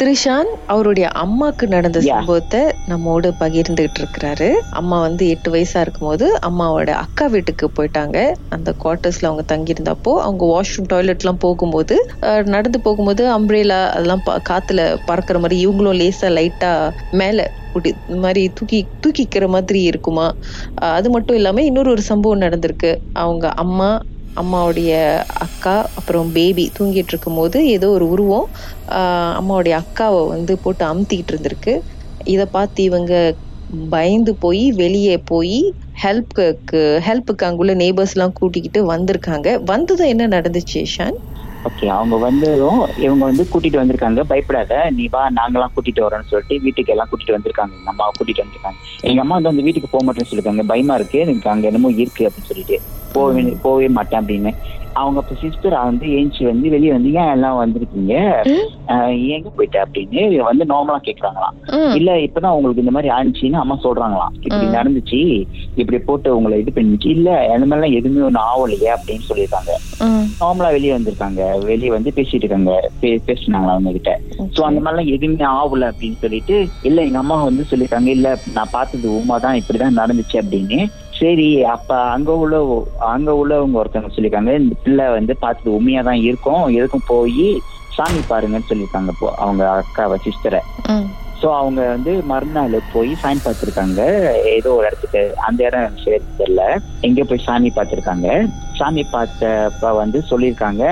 திரிஷான் அவருடைய அம்மாக்கு நடந்த. சம்பவத்தை நம்மோடு பகிர்ந்துகிட்டு இருக்கிறாரு. அம்மா வந்து எட்டு வயசா இருக்கும்போது அம்மாவோட அக்கா வீட்டுக்கு போயிட்டாங்க. அந்த குவார்ட்டர்ஸ்ல அவங்க தங்கியிருந்தப்போ அவங்க வாஷ்ரூம் டாய்லெட்லாம் போகும்போது அஹ், நடந்து போகும்போது அம்ப்ரேலா அதெல்லாம் காத்துல பறக்கிற மாதிரி இவங்களும் லேசா லைட்டா மேல இப்படி இந்த மாதிரி தூக்கி தூக்கிக்கிற மாதிரி இருக்குமா? அது மட்டும் இல்லாம இன்னொரு ஒரு சம்பவம் நடந்திருக்கு. அவங்க அம்மா அம்மாவுடைய அக்கா அப்புறம் பேபி தூங்கிட்டு இருக்கும்போது ஏதோ ஒரு உருவம் அம்மாவுடைய அக்காவை வந்து போட்டு அமுத்திக்கிட்டு இருந்திருக்கு. இதை பார்த்து இவங்க பயந்து போய் வெளியே போய் ஹெல்ப்க்கு ஹெல்ப்புக்கு அங்குள்ள நெய்பர்ஸ்லாம் கூட்டிக்கிட்டு வந்திருக்காங்க. வந்ததும் என்ன நடந்துச்சு ஷான்? ஓகே அவங்க வந்ததும் இவங்க வந்து கூட்டிட்டு வந்திருக்காங்க. பயப்படாத நீ வா நாங்களாம் கூட்டிட்டு வரோம்னு சொல்லிட்டு வீட்டுக்கு எல்லாம் கூட்டிட்டு வந்திருக்காங்க. எங்க அம்மாவை கூட்டிட்டு வந்திருக்காங்க. எங்க அம்மா வந்து அந்த வீட்டுக்கு போக மாட்டேன்னு சொல்லிருக்காங்க பயமா இருக்கு எனக்கு அங்க என்னமோ இருக்கு அப்படின்னு சொல்லிட்டு. போவே போவே மாட்டேன் அப்படின்னு. அவங்க அப்ப சிஸ்டர் வந்து ஏஞ்சி வந்து வெளியே வந்து ஏன் எல்லாம் வந்திருக்கீங்க? எங்க போயிட்ட? அப்படின்னு வந்து நார்மலா கேக்குறாங்களாம். இல்ல இப்பதான் உங்களுக்கு இந்த மாதிரி ஆனிச்சின்னு அம்மா சொல்றாங்களாம். இப்படி. நடந்துச்சு. இப்படி போட்டு உங்களை இது பண்ணிச்சு. இல்ல அந்த மாதிரிலாம் எதுவுமே ஒண்ணு ஆவலையே அப்படின்னு சொல்லியிருக்காங்க. நார்மலா வெளியே வந்திருக்காங்க. வெளியே வந்து பேசிட்டு இருக்காங்க. பேசுனாங்களா அவங்க கிட்ட. சோ அந்த மாதிரிலாம் எதுவுமே ஆகல அப்படின்னு சொல்லிட்டு இல்ல எங்க அம்மா வந்து சொல்லிருக்காங்க இல்ல நான் பார்த்தது உமா தான் இப்படிதான் நடந்துச்சு அப்படின்னு சரி அப்ப அங்க உள்ள அங்க உள்ளவங்க ஒருத்தவங்க சொல்லிருக்காங்க இந்த பிள்ளை வந்து பார்த்தது உண்மையா தான் இருக்கும் எதுக்கும் போய் சாமி பாருங்கன்னு சொல்லியிருக்காங்க இப்போ அவங்க அக்காவை சிஸ்டரை சோ அவங்க வந்து மறுநாள் போய் சாமி பார்த்திருக்காங்க. ஏதோ ஒரு இடத்துக்கு அந்த இடம் சரி தெரியல. எங்க போய் சாமி பார்த்திருக்காங்க. சாமி பார்த்தப்ப வந்து சொல்லியிருக்காங்க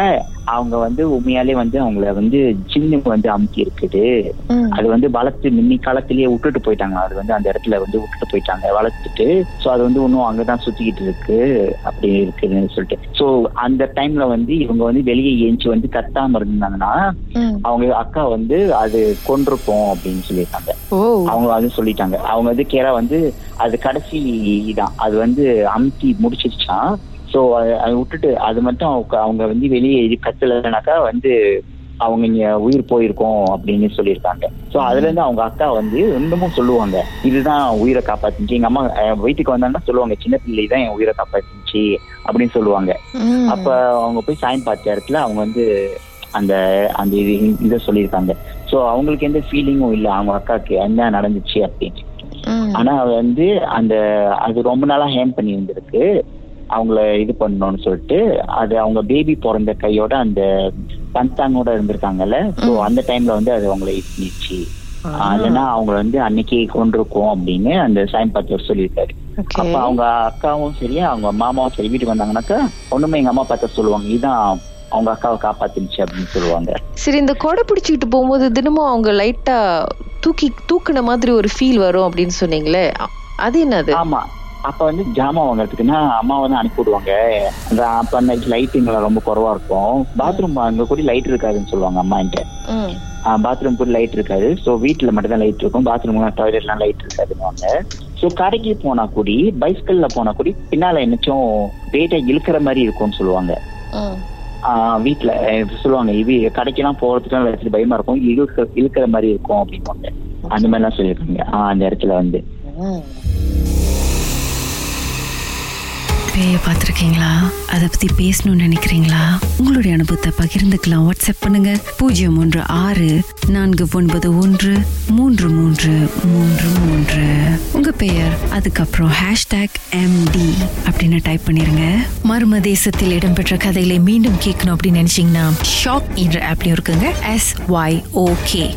அவங்க வந்து உண்மையாலே வந்து அவங்கள வந்து சின்ன வந்து அமுக்கி இருக்குது அது வந்து வளர்த்து முன்னி காலத்திலேயே விட்டுட்டு போயிட்டாங்க. அது வந்து அந்த இடத்துல வந்து விட்டுட்டு போயிட்டாங்க. வளர்த்துட்டு சோ அது வந்து இன்னும் அங்கதான் சுத்திக்கிட்டு இருக்கு. அப்படி இருக்குன்னு சொல்லிட்டு. சோ அந்த டைம்ல வந்து இவங்க வந்து வெளியே ஏஞ்சி வந்து கத்தாம இருந்தாங்கன்னா. அவங்க அக்கா வந்து அது கொண்டிருப்போம் அப்படின்னு சொல்லியிருக்காங்க. அவங்க அது சொல்லிட்டாங்க. அவங்க வந்து கேரா வந்து அது கடைசி இதான். அது வந்து அமுத்தி முடிச்சிருச்சான் சோ அதை விட்டுட்டு அது மட்டும் அவங்க வந்து வெளியே கத்தலைனாக்கா வந்து அவங்க இங்க உயிர் போயிருக்கோம் அப்படின்னு சொல்லியிருக்காங்க. சோ அதுல இருந்து அவங்க அக்கா வந்து இன்னமும் சொல்லுவாங்க இதுதான் உயிரை காப்பாத்துச்சு. எங்க அம்மா வீட்டுக்கு வந்தாங்கன்னா சொல்லுவாங்க சின்ன பிள்ளை தான் என் உயிரை காப்பாத்துச்சு அப்படின்னு சொல்லுவாங்க. அப்ப அவங்க போய் சாயம் பார்த்த இடத்துல அவங்க வந்து அந்த அந்த இது இதை சொல்லியிருக்காங்க. சோ அவங்களுக்கு எந்த ஃபீலிங்கும் இல்லை அவங்க அக்காக்கு என்ன நடந்துச்சு அப்படின்னு. ஆனா வந்து அந்த அது ரொம்ப நாளா ஹேம் பண்ணி இருந்திருக்கு. அவங்கள இது பண்ணணும்னு சொல்லிட்டு அது அவங்க பேபி பிறந்த கையோட அந்த பந்தாங்கோட இருந்திருக்காங்கல்ல? சோ. அந்த டைம்ல வந்து அது அவங்கள ஆ, இல்லைன்னா அவங்கள வந்து அன்னைக்கே கொண்டிருக்கோம் அப்படின்னு அந்த சாயம் பார்த்தவர் சொல்லியிருக்காரு. அப்ப அவங்க அக்காவும் சரி அவங்க மாமாவும் சரி வீட்டுக்கு வந்தாங்கன்னாக்கா ஒண்ணுமே எங்க அம்மா பார்த்த சொல்லுவாங்க. இதுதான் அவங்க அக்காவை காப்பாத்துச்சு அப்படின்னு சொல்லுவாங்க. சரி இந்த கொடை பிடிச்சிக்கிட்டு போகும்போது தினமும் அவங்க லைட்டா தூக்கி தூக்குன மாதிரி ஒரு ஃபீல் வரும் அப்படின்னு சொன்னீங்களே. அது என்னது? ஆமா. அப்ப வந்து ஜாமான் வாங்குறதுக்குன்னா அம்மாவை தான் அனுப்பி விடுவாங்க. அந்த அப்ப அந்த லைட்டிங்லாம் ரொம்ப குறவா இருக்கும். பாத்ரூம் அங்க கூட லைட் இருக்காதுன்னு சொல்லுவாங்க அம்மா என்கிட்ட பாத்ரூம் கூட லைட் இருக்காது. சோ வீட்டுல மட்டும் தான் லைட் இருக்கும். பாத்ரூம் டாய்லெட்லாம் லைட் இருக்காதுன்னு சோ கடைக்கு போனா கூடி பைஸ்கல்ல போனா கூடி பின்னால என்னச்சும் வெயிட்டை இழுக்கிற மாதிரி இருக்கும்னு சொல்லுவாங்க. வீட்டுல சொல்லுவாங்க இது கடைக்கெல்லாம் போறதுக்கு பயமா இருக்கும். இழுக்கிற இழுக்கிற மாதிரி இருக்கும் அப்படின்னு அந்த மாதிரிலாம் சொல்லியிருக்காங்க. அந்த இடத்துல வந்து. பேயை பார்த்துருக்கீங்களா? அதை பற்றி பேசணும்னு நினைக்கிறீங்களா? உங்களுடைய அனுபவத்தை பகிர்ந்துக்கலாம். வாட்ஸ்அப் பண்ணுங்க. பூஜ்ஜியம் ஒன்று ஆறு நான்கு ஒன்பது ஒன்று மூன்று மூன்று மூன்று மூன்று. உங்க பெயர் அதுக்கப்புறம் ஹேஷ்டாக் எம்டி அப்படின்னு டைப் பண்ணிருங்க. மர்ம தேசத்தில் இடம்பெற்ற கதைகளை மீண்டும் கேட்கணும் அப்படின்னு நினைச்சீங்கன்னா ஷாக் என்ற ஆப்லயும் இருக்குங்க. Yes why okay